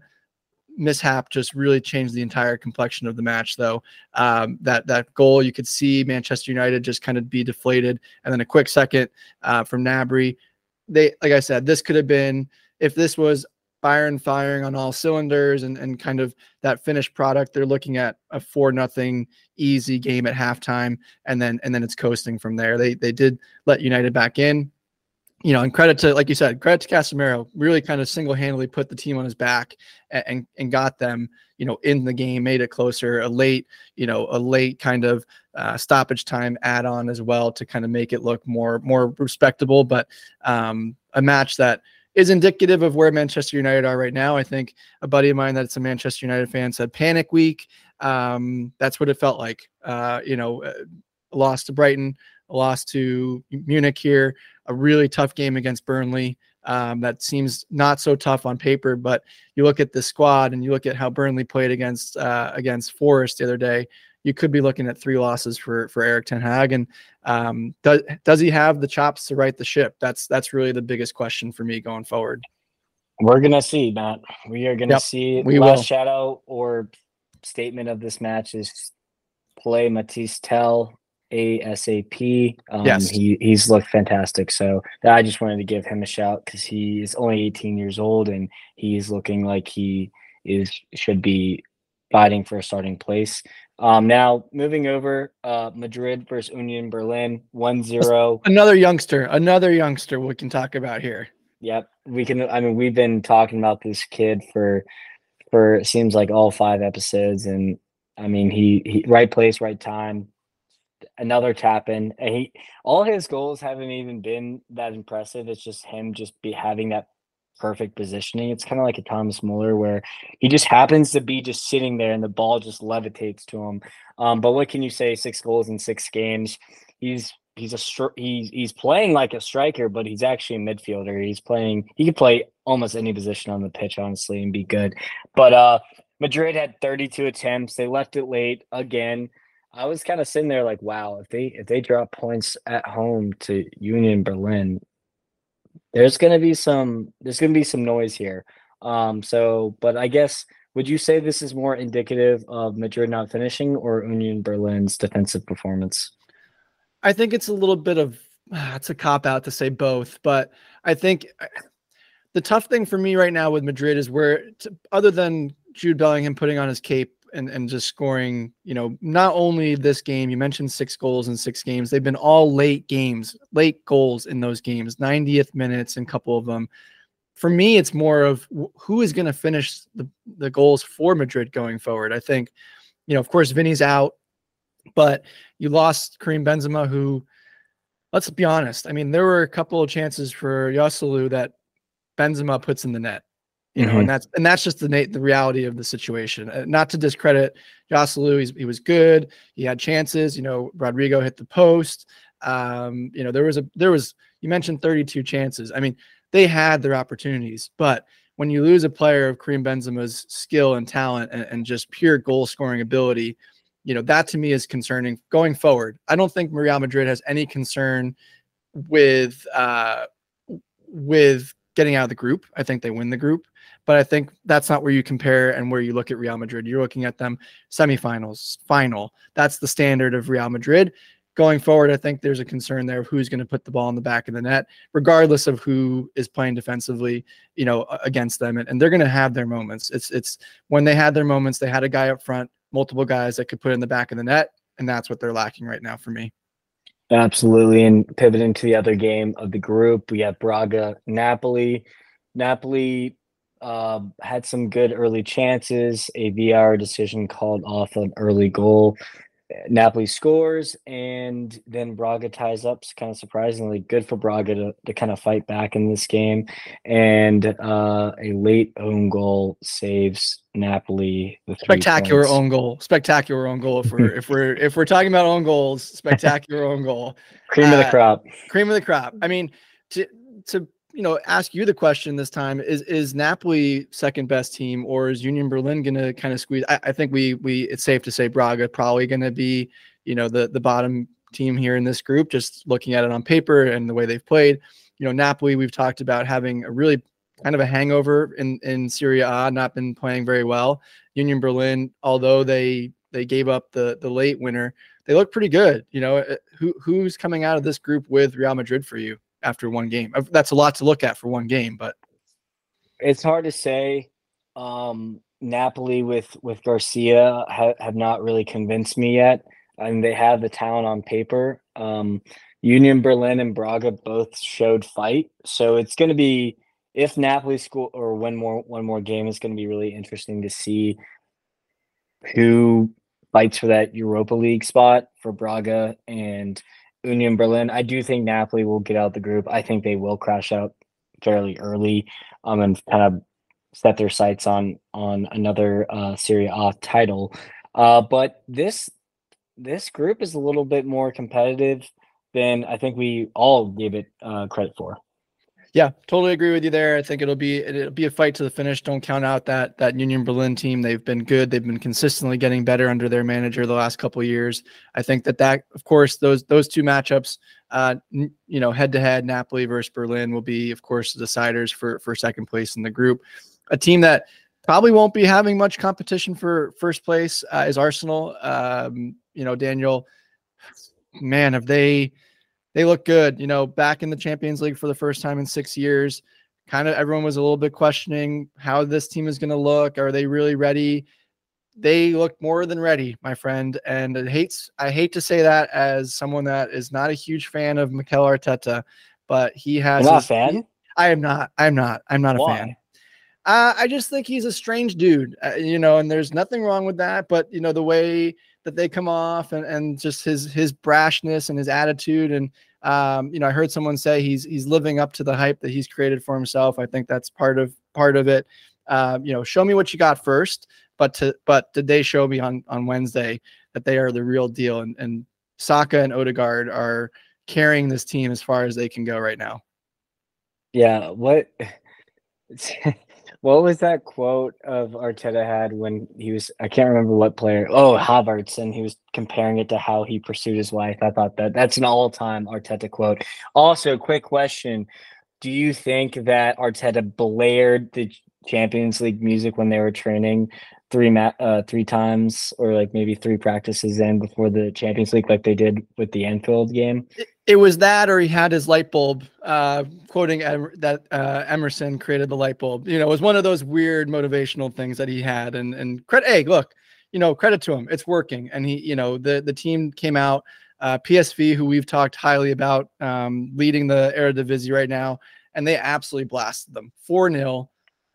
mishap just really changed the entire complexion of the match though um, that that goal you could see manchester united just kind of be deflated and then a quick second uh, from Gnabry they like I said, this could have been if this was Bayern firing on all cylinders and, and kind of that finished product, they're looking at a four nothing easy game at halftime, and then and then it's coasting from there. They they did let United back in. You know, and credit to, like you said, credit to Casemiro, really kind of single handedly put the team on his back and, and, and got them, you know, in the game, made it closer. A late, you know, a late kind of uh, stoppage time add on as well to kind of make it look more more respectable. But um, a match that is indicative of where Manchester United are right now. I think a buddy of mine that's a Manchester United fan said panic week. Um, that's what it felt like. Uh, you know, uh, lost to Brighton, a loss to Munich here, a really tough game against Burnley. Um, that seems not so tough on paper, but you look at the squad and you look at how Burnley played against uh, against Forest the other day. You could be looking at three losses for for Erik Ten Hag, and um, does does he have the chops to right the ship? That's that's really the biggest question for me going forward. We're gonna see, Matt. We are gonna yep, see. We last will. shadow or statement of this match is play Mathys Tel ASAP. Um, yes. he he's looked fantastic. So I just wanted to give him a shout because he is only 18 years old and he's looking like he is should be fighting for a starting place. Um, now moving over, uh, Madrid versus Union Berlin, 1-0. Another youngster, another youngster we can talk about here. Yep, we can. I mean, we've been talking about this kid for for it seems like all five episodes, and I mean, he, he right place, right time, another tap in. And he all his goals haven't even been that impressive. It's just him just be having that perfect positioning. It's kind of like a Thomas Muller where he just happens to be just sitting there and the ball just levitates to him. Um, but what can you say? Six goals in six games. He's he's a he's he's playing like a striker, but he's actually a midfielder. He's playing. He could play almost any position on the pitch, honestly, and be good. But uh, Madrid had 32 attempts. They left it late again. I was kind of sitting there like, wow, if they if they drop points at home to Union Berlin, there's gonna be some there's gonna be some noise here. Um, so but I guess would you say this is more indicative of Madrid not finishing or Union Berlin's defensive performance? I think it's a little bit of it's a cop out to say both, but I think the tough thing for me right now with Madrid is where, other than Jude Bellingham putting on his cape and, and just scoring, you know, not only this game, you mentioned six goals in six games, they've been all late games, late goals in those games, 90th minutes and a couple of them. For me, it's more of who is going to finish the, the goals for Madrid going forward. I think, you know, of course, Vinny's out, but you lost Karim Benzema, who, let's be honest, I mean, there were a couple of chances for Joselu that Benzema puts in the net you know, mm-hmm. and that's and that's just the the reality of the situation. Uh, not to discredit Joselu, he was good. He had chances. You know, Rodrigo hit the post. Um, you know, there was a there was you mentioned 32 chances. I mean, they had their opportunities, but when you lose a player of Karim Benzema's skill and talent and, and just pure goal scoring ability, you know, that to me is concerning going forward. I don't think Real Madrid has any concern with uh with getting out of the group. I think they win the group. But I think that's not where you compare and where you look at Real Madrid. You're looking at them semifinals, final. That's the standard of Real Madrid. Going forward, I think there's a concern there of who's going to put the ball in the back of the net, regardless of who is playing defensively, you know, against them. And, and they're going to have their moments. It's it's when they had their moments, they had a guy up front, multiple guys that could put in the back of the net, and that's what they're lacking right now for me. Absolutely. And pivoting to the other game of the group, we have Braga, Napoli. Napoli uh, had some good early chances. A VR decision called off an early goal. Napoli scores, and then Braga ties up. Kind of surprisingly, good for Braga to, to kind of fight back in this game. And uh, a late own goal saves Napoli. spectacular own goal. Spectacular own goal. If we're if we're if we're talking about own goals, spectacular own goal. Cream uh, of the uh, crop. Cream of the crop. I mean, to to you know, ask you the question this time: Is is Napoli second best team, or is Union Berlin to kind of squeeze? I, I, think we we it's safe to say Braga probably to be you know the the bottom team here in this group. Just looking at it on paper and the way they've played, you know, Napoli we've talked about having a really kind of a hangover in in Serie A, not been playing very well. Union Berlin, although they they gave up the the late winner, they look pretty good. You know, uh, who who's coming out of this group with Real Madrid for you? After one game. That's a lot to look at for one game, but it's hard to say. Um, Napoli with with Garcia ha- have not really convinced me yet. I mean, they have the talent on paper. Um, Union Berlin and Braga both showed fight, so it's going to be if Napoli school or one more one more game is going to be really interesting to see who fights for that Europa League spot for Braga and Union Berlin. I do think Napoli will get out the group. I think they will crash out fairly early um, and kind of set their sights on on another uh, Serie A title. Uh, but this this group is a little bit more competitive than I think we all gave it uh, credit for. Yeah, totally agree with you there. I think it'll be it'll be a fight to the finish. Don't count out that that Union Berlin team. They've been good. They've been consistently getting better under their manager the last couple years. I think that that of course those those two matchups, uh, you know, head to head, Napoli versus Berlin will be of course the deciders for for second place in the group. A team that probably won't be having much competition for first place uh, is Arsenal. Um, you know, Daniel, man, have they they look good. You know, back in the Champions League for the first time in six years. Kind of everyone was a little bit questioning how this team is going to look. Are they really ready? They look more than ready, my friend. And it hates I hate to say that as someone that is not a huge fan of Mikel Arteta, but he has You're not his, a fan. I am not. I'm not. I'm not Why? a fan. Uh, I just think he's a strange dude, uh, you know, and there's nothing wrong with that. But you know, the way that they come off and, and just his his brashness and his attitude and um, you know, I heard someone say he's he's living up to the hype that he's created for himself. I think that's part of part of it. Uh, you know, show me what you got first, but to but did they show me on on Wednesday that they are the real deal and and Saka and Odegaard are carrying this team as far as they can go right now. Yeah, what What was that quote of Arteta had when he was? I can't remember what player. Oh, Havertz, and he was comparing it to how he pursued his wife. I thought that that's an all-time Arteta quote. Also, quick question: Do you think that Arteta blared the Champions League music when they were training three ma- uh, three times, or like maybe three practices in before the Champions League, like they did with the Anfield game? it was that or he had his light bulb uh, quoting em- that uh, emerson created the light bulb. You know it was one of those weird motivational things that he had and and credit hey look you know credit to him. It's working. And he you know the the team came out uh, psv who we've talked highly about um, leading the Eredivisie right now and they absolutely blasted them. 4-0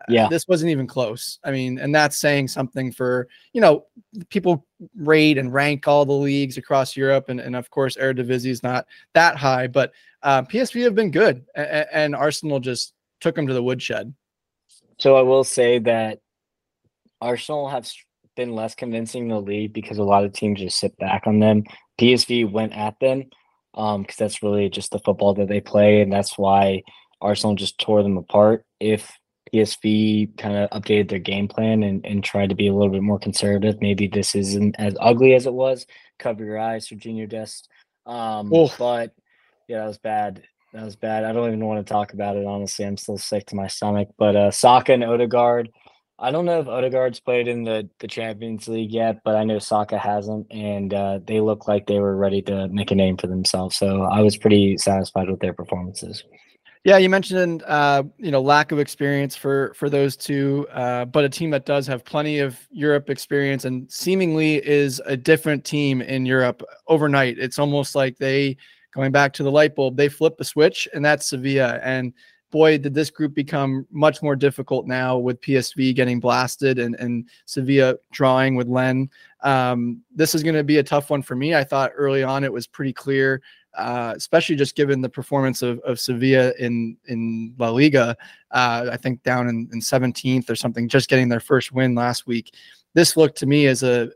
yeah. this wasn't even close. I mean, and that's saying something for, you know, people rate and rank all the leagues across Europe. And, and of course, Eredivisie is not that high, but uh, PSV have been good. And, and Arsenal just took them to the woodshed. So I will say that Arsenal have been less convincing in the league because a lot of teams just sit back on them. PSV went at them because um, that's really just the football that they play. And that's why Arsenal just tore them apart. If PSV kind of updated their game plan and, and tried to be a little bit more conservative. Maybe this isn't as ugly as it was. Cover your eyes, Sergiño Dest. Um, but yeah, that was bad. That was bad. I don't even want to talk about it. Honestly, I'm still sick to my stomach. But uh, Saka and Odegaard. I don't know if Odegaard's played in the, the Champions League yet, but I know Saka hasn't, and uh, they look like they were ready to make a name for themselves. So I was pretty satisfied with their performances. Yeah, you mentioned uh, you know lack of experience for for those two, uh, but a team that does have plenty of Europe experience and seemingly is a different team in Europe overnight. It's almost like they going back to the light bulb, they flip the switch, and that's Sevilla. And boy, did this group become much more difficult now with PSV getting blasted and and Sevilla drawing with Lens. Um, this is going to be a tough one for me. I thought early on it was pretty clear uh, especially just given the performance of, of Sevilla in in La Liga. Uh, I think down in, in 17th or something, just getting their first win last week. This looked to me as a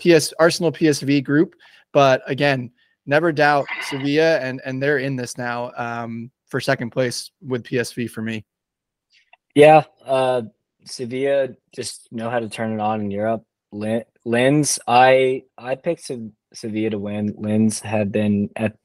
PS Arsenal PSV group, but again, never doubt Sevilla, and and they're in this now um, for second place with PSV for me. Yeah, uh, Sevilla just know how to turn it on in Europe. Lens, I I picked Sevilla to win. Lens have been at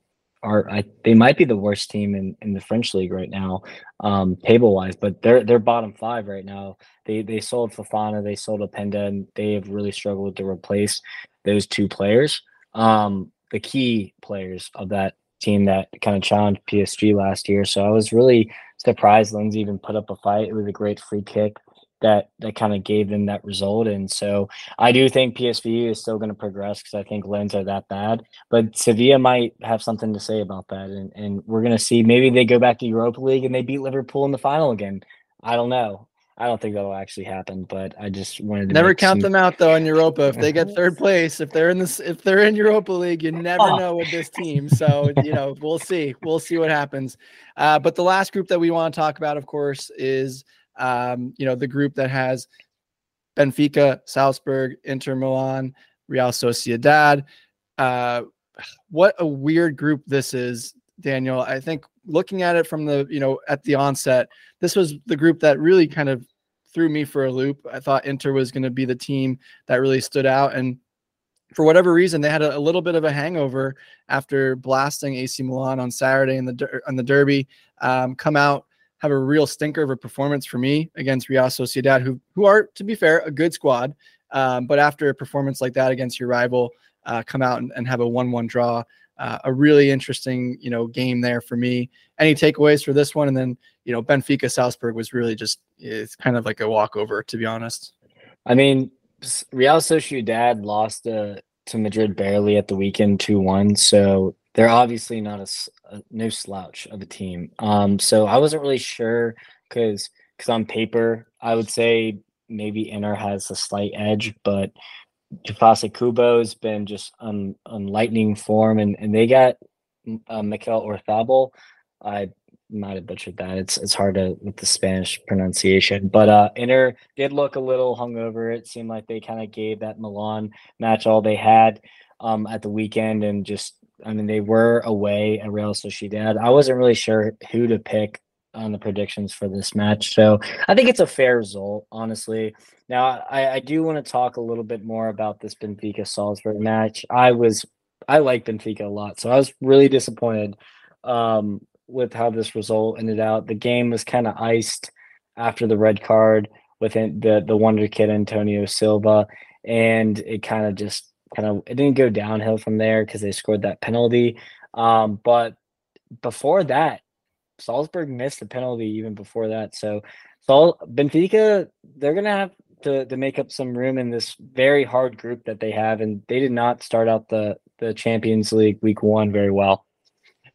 are I, they might be the worst team in, in the French league right now, um, table wise, but they're they're bottom five right now. They they sold Fofana, they sold Openda, and they have really struggled to replace those two players. Um, the key players of that team that kind of challenged PSG last year. So I was really surprised Lindsay even put up a fight. It was a great free kick that that kind of gave them that result. And so I do think PSV is still going to progress because I think Lens are that bad. But Sevilla might have something to say about that, and and we're going to see maybe they go back to Europa League and they beat Liverpool in the final again. I don't know. I don't think that'll actually happen, but I just wanted to never count some... them out though in Europa. If they get third place, if they're in this, if they're in Europa League, you never oh. know with this team. So you know, we'll see. We'll see what happens. Uh, but the last group that we want to talk about, of course, is um, you know the group that has Benfica, Salzburg, Inter Milan, Real Sociedad. Uh, what a weird group this is, Daniel. I think looking at it from the you know at the onset, this was the group that really kind of threw me for a loop. I thought Inter was going to be the team that really stood out, and for whatever reason, they had a, a, little bit of a hangover after blasting AC Milan on Saturday in the on the Derby. Um, come out have a real stinker of a performance for me against Real Sociedad, who who are to be fair a good squad, um, but after a performance like that against your rival, uh, come out and, and have a one-one draw uh, a really interesting, you know, game there for me. Any takeaways for this one? And then, you know, Benfica Salzburg was really just it's kind of like a walkover, to be honest. I mean, Real Sociedad lost to, to Madrid barely at the weekend, two one. So they're obviously not a, a, no slouch of a team. Um, so I wasn't really sure because because on paper I would say maybe Inter has a slight edge, but Jafasa Kubo's been just on on lightning form, and and they got uh, Mikel Oyarzabal. I might have butchered that. It's it's hard to with the Spanish pronunciation, but uh, Inter did look a little hungover. It seemed like they kind of gave that Milan match all they had um, at the weekend, and just I mean they were away at Real Sociedad. I wasn't really sure who to pick on the predictions for this match, so I think it's a fair result, honestly. Now, I, I do want to talk a little bit more about this Benfica Salzburg match. I was I like Benfica a lot, so I was really disappointed um, with how this result ended out. The game was kind of iced after the red card with the the wonder kid Antonio Silva, and it kind of just kind of it didn't go downhill from there because they scored that penalty. Um, but before that, Salzburg missed the penalty even before that. So, Sal Benfica, they're gonna have to to make up some room in this very hard group that they have, and they did not start out the the Champions League week one very well.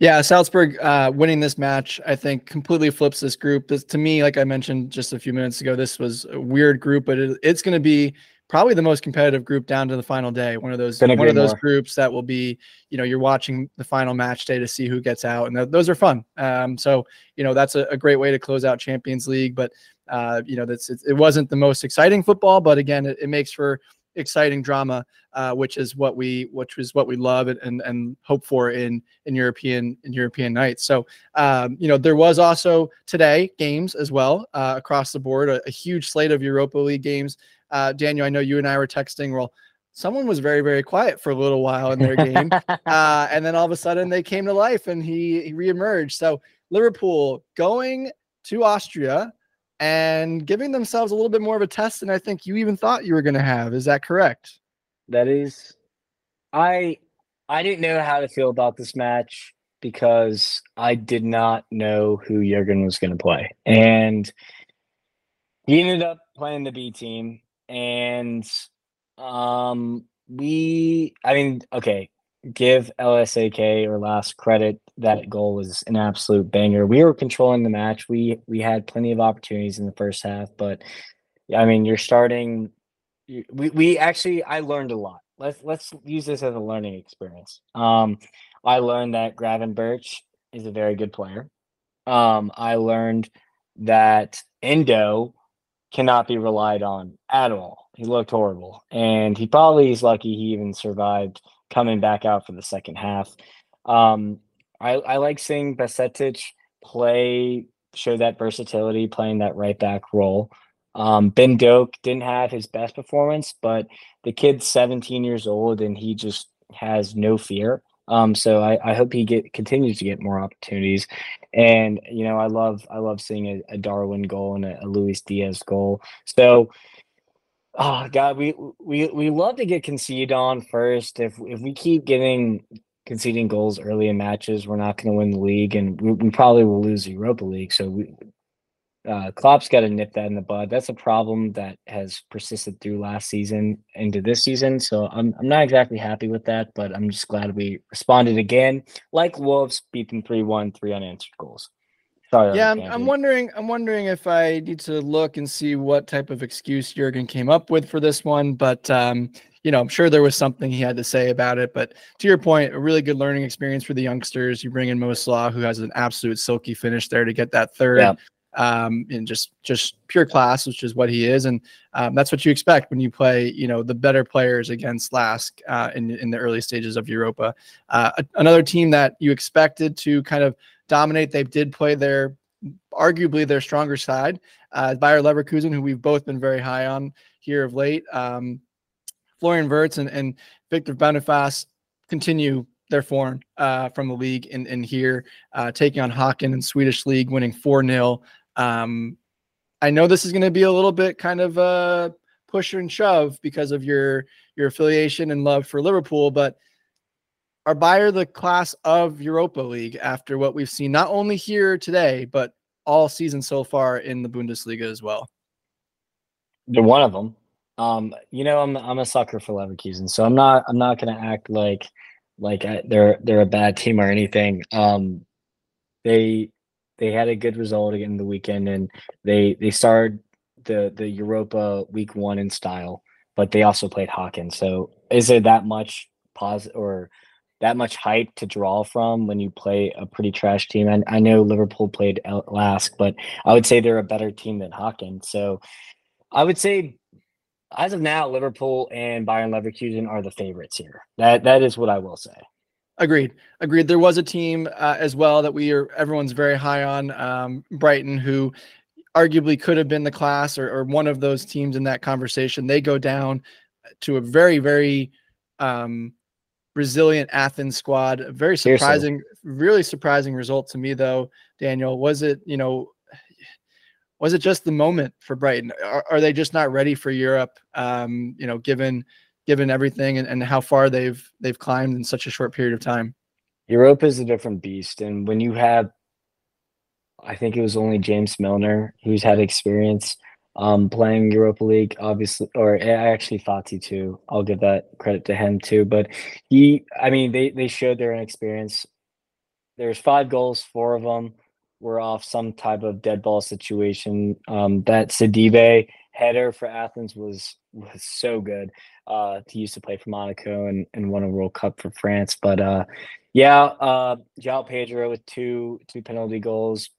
Yeah, Salzburg uh, winning this match, I think, completely flips this group. This, to me, like I mentioned just a few minutes ago, this was a weird group, but it, it's going to be probably the most competitive group down to the final day. One of those one of those more. groups that will be, you know, you're watching the final match day to see who gets out, and th- those are fun. Um, so you know that's a, a, great way to close out Champions League. But uh, you know, that's it, it, wasn't the most exciting football, but again, it, it makes for exciting drama, uh, which is what we which is what we love and and hope for in in European in European nights. So um, you know, there was also today games as well uh, across the board, a, a, huge slate of Europa League games. Uh, Daniel, I know you and I were texting. Well, someone was very very quiet for a little while in their game, uh, and then all of a sudden they came to life and he he reemerged. So Liverpool going to Austria and giving themselves a little bit more of a test than I think you even thought you were going to have. Is that correct? That is. I I didn't know how to feel about this match because I did not know who Jurgen was going to play, and he ended up playing the B team, and um, we. I mean, okay, give LASK or LASK credit that goal was an absolute banger. We were controlling the match. We we had plenty of opportunities in the first half, but I mean, you're starting. We we actually I learned a lot. Let's let's use this as a learning experience. Um, I learned that Gravenberch is a very good player. Um, I learned that Endo cannot be relied on at all. He looked horrible, and he probably is lucky he even survived coming back out for the second half. Um, I, I like seeing Bajcetic play, show that versatility, playing that right back role. Um, ben Doak didn't have his best performance, but the kid's 17 years old and he just has no fear. Um, so I, I hope he get continues to get more opportunities. And you know, I love I love seeing a, a Darwin goal and a, a Luis Diaz goal. So Oh God, we we we love to get conceded on first. If if we keep getting conceding goals early in matches, we're not going to win the league, and we, we, probably will lose the Europa League. So we uh, Klopp's got to nip that in the bud. That's a problem that has persisted through last season into this season. So I'm I'm not exactly happy with that, but I'm just glad we responded again, like Wolves, beat them three one, three unanswered goals. Sorry, yeah, I'm, I'm, wondering. I'm wondering if I need to look and see what type of excuse Jurgen came up with for this one. But um, you know, I'm sure there was something he had to say about it. But to your point, a really good learning experience for the youngsters. You bring in Mo Salah, who has an absolute silky finish there to get that third. Yeah um, and just just pure class, which is what he is, and um, that's what you expect when you play, you know, the better players against Lask uh, in in the early stages of Europa. Uh, another team that you expected to kind of dominate, they did play their arguably their stronger side. Uh, Bayer Leverkusen, who we've both been very high on here of late. Um, Florian Wirtz and, and Victor Boniface continue their form uh, from the league in, in here, uh, taking on Häcken in Swedish league, winning 4 0. Um, I know this is going to be a little bit kind of a push and shove because of your your affiliation and love for Liverpool, but are Bayer the class of Europa League after what we've seen not only here today but all season so far in the Bundesliga as well? They're one of them. Um, you know, I'm I'm a sucker for Leverkusen, so I'm not I'm not going to act like like I, they're they're a bad team or anything. Um, they they had a good result again the weekend, and they they started the the Europa week one in style, but they also played Häcken. So is it that much pause or that much hype to draw from when you play a pretty trash team? And I know Liverpool played Lask, but I would say they're a better team than Häcken. So I would say as of now, Liverpool and Bayern Leverkusen are the favorites here. That that is what I will say. Agreed. Agreed. There was a team uh, as well that we are everyone's very high on, um, Brighton, who arguably could have been the class or, or, one of those teams in that conversation. They go down to a very, very um, resilient Athens squad. A very surprising, Seriously. really surprising result to me, though. Daniel, was it? You know, was it just the moment for Brighton? Are, are they just not ready for Europe? Um, you know, given given everything and, and how far they've they've climbed in such a short period of time. Europe is a different beast, and when you have, I think it was only James Milner who's had experience um, playing Europa League, obviously, or I actually thought Fati too. I'll give that credit to him too. But he, I mean, they they showed their inexperience. There's five goals, four of them were off some type of dead ball situation. Um, that Sidibe header for Athens was was so good. Uh, he used to play for Monaco and, and won a World Cup for France. But uh, yeah, uh, João Pedro with two two penalty goals.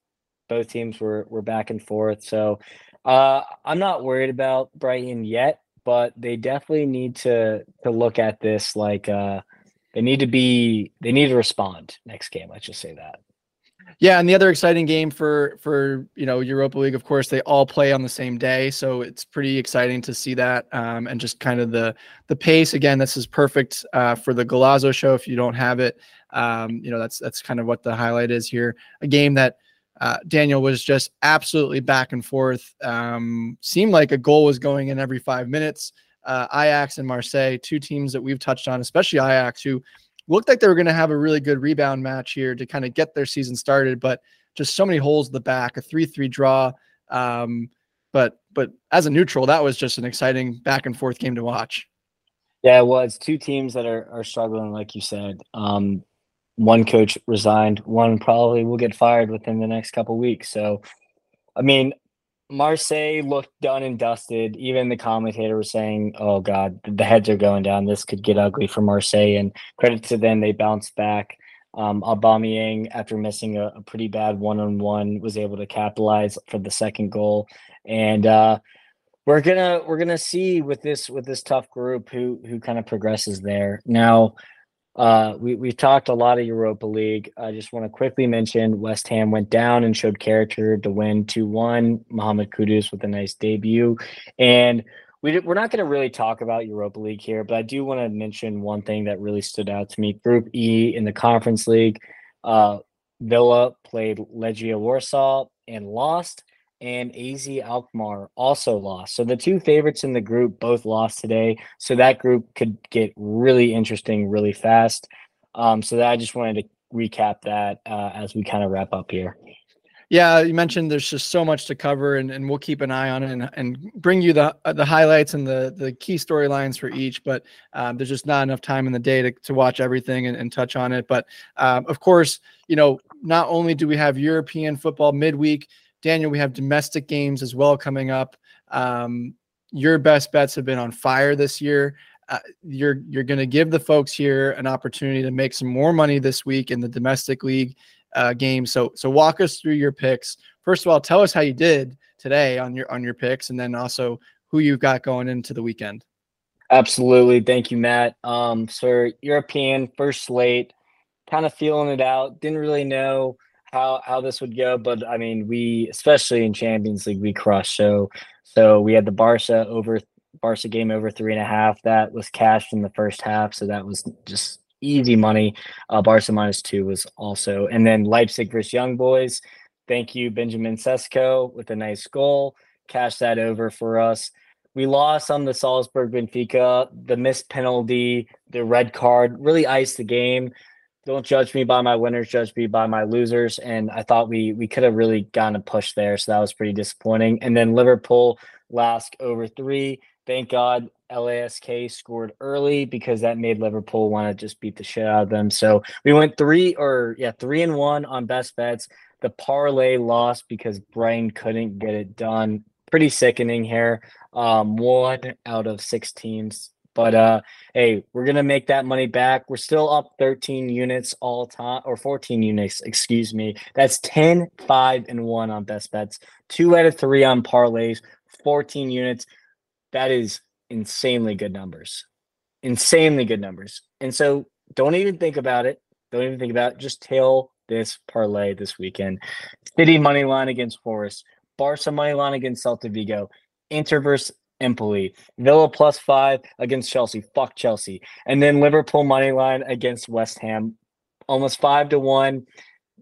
Both teams were were back and forth. So uh, I'm not worried about Brighton yet, but they definitely need to to look at this like uh, they need to be they need to respond next game. Let's just say that. Yeah, and the other exciting game for for you know Europa League, of course, they all play on the same day, so it's pretty exciting to see that, um, and just kind of the the pace. Again, this is perfect uh, for the Golazo show. If you don't have it, um, you know that's that's kind of what the highlight is here. A game that uh, Daniel was just absolutely back and forth. Um, seemed like a goal was going in every five minutes. Uh, Ajax and Marseille, two teams that we've touched on, especially Ajax, who looked like they were going to have a really good rebound match here to kind of get their season started, but just so many holes in the back, a 3 3 draw. Um, but but as a neutral, that was just an exciting back and forth game to watch. Yeah, it was two teams that are, are struggling, like you said. Um, one coach resigned, one probably will get fired within the next couple weeks. So, I mean, Marseille looked done and dusted. Even the commentator was saying, "Oh God, the heads are going down. This could get ugly for Marseille." And credit to them, they bounced back. Um, Aubameyang, after missing a, a pretty bad one-on-one, was able to capitalize for the second goal. And uh, we're gonna we're gonna see with this with this tough group who who kind of progresses there. Now, uh, we we've talked a lot of Europa League. I just want to quickly mention West Ham went down and showed character to win two one. Mohamed Kudus with a nice debut, and we we're not going to really talk about Europa League here, but I do want to mention one thing that really stood out to me. Group E in the Conference League, uh, Villa played Legia Warsaw and lost and AZ Alkmaar also lost. So the two favorites in the group both lost today. So that group could get really interesting really fast. Um, so that I just wanted to recap that uh, as we kind of wrap up here. Yeah, you mentioned there's just so much to cover, and, and we'll keep an eye on it and, and bring you the uh, the highlights and the the key storylines for each. But um, there's just not enough time in the day to, to watch everything and, and touch on it. But um, of course, you know, not only do we have European football midweek, Daniel, we have domestic games as well coming up. Um, your best bets have been on fire this year. Uh, you're you're going to give the folks here an opportunity to make some more money this week in the domestic league uh, game. So so walk us through your picks. First of all, tell us how you did today on your on your picks, and then also who you've got going into the weekend. Absolutely, thank you, Matt. Um, so European first slate, kind of feeling it out. Didn't really know how how this would go, but I mean, we especially in Champions League we crushed. So so we had the Barca over Barca game over three and a half. That was cashed in the first half, so that was just easy money. Uh, Barca minus two was also, and then Leipzig versus Young Boys. Thank you, Benjamin Sesko, with a nice goal. Cash that over for us. We lost on the Salzburg Benfica. The missed penalty, the red card really iced the game. Don't judge me by my winners, judge me by my losers. And I thought we we could have really gotten a push there, so that was pretty disappointing. And then Liverpool LASK over three. Thank God LASK scored early because that made Liverpool want to just beat the shit out of them. So we went three or yeah, three and one on best bets. The parlay lost because Brighton couldn't get it done. Pretty sickening here. Um, one out of six teams. But uh hey, we're gonna make that money back. We're still up 13 units all time or 14 units, excuse me. That's 10, 5, and 1 on best bets, two out of three on parlays, 14 units. That is insanely good numbers. Insanely good numbers. And so don't even think about it. Don't even think about it. Just tail this parlay this weekend. City money line against Forest, Barca money line against Celta Vigo, Inter versus Empoli, Villa plus five against Chelsea. Fuck Chelsea. And then Liverpool money line against West Ham. Almost five to one.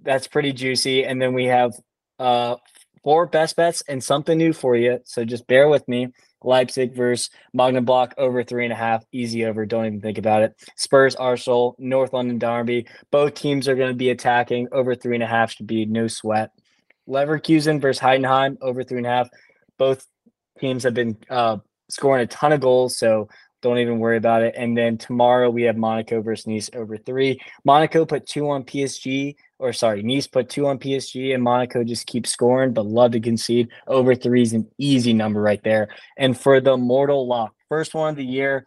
That's pretty juicy. And then we have uh four best bets and something new for you. So just bear with me. Leipzig versus Mönchengladbach over three and a half, easy over. Don't even think about it. Spurs, Arsenal, North London Derby. Both teams are going to be attacking over three and a half. Should be no sweat. Leverkusen versus Heidenheim over three and a half. Both teams have been uh, scoring a ton of goals, so don't even worry about it. And then tomorrow we have Monaco versus Nice over three. Monaco put two on PSG or sorry, Nice put two on PSG and Monaco just keeps scoring, but love to concede. Over three is an easy number right there. And for the mortal lock, first one of the year,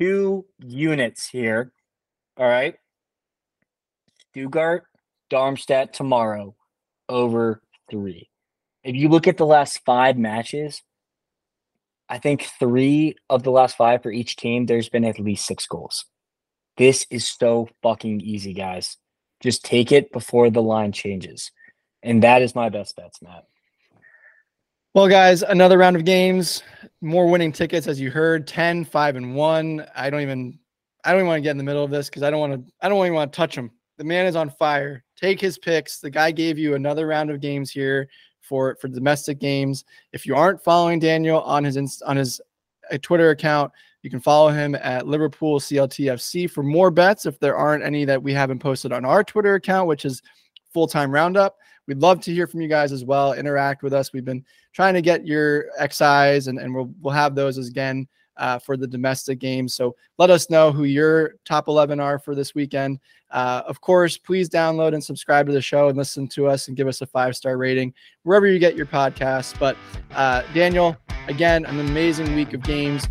two units here. All right. Stuttgart, Darmstadt tomorrow, over three. If you look at the last five matches, I think three of the last five for each team, there's been at least six goals. This is so fucking easy, guys. Just take it before the line changes. And that is my best bets, Matt. Well, guys, another round of games, more winning tickets, as you heard 10, 5, and 1. I don't even I don't even want to get in the middle of this because I don't want to I don't even want to touch him. The man is on fire. Take his picks. The guy gave you another round of games here for for domestic games. If you aren't following Daniel on his on his uh, Twitter account, you can follow him at Liverpool CLTFC for more bets if there aren't any that we haven't posted on our Twitter account, which is full time roundup. We'd love to hear from you guys as well. Interact with us. We've been trying to get your XIs, and, and we'll, we'll have those again uh, for the domestic games. So let us know who your top 11 are for this weekend. Uh, of course, please download and subscribe to the show and listen to us and give us a five star rating wherever you get your podcasts. But uh, Daniel, again, an amazing week of games.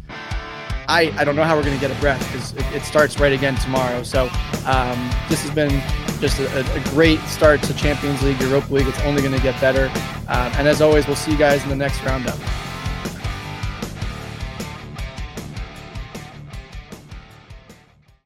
I, I don't know how we're going to get a breath because it, it, starts right again tomorrow. So um, this has been just a, a, great start to Champions League, Europa League. It's only going to get better. Um, and as always, we'll see you guys in the next roundup.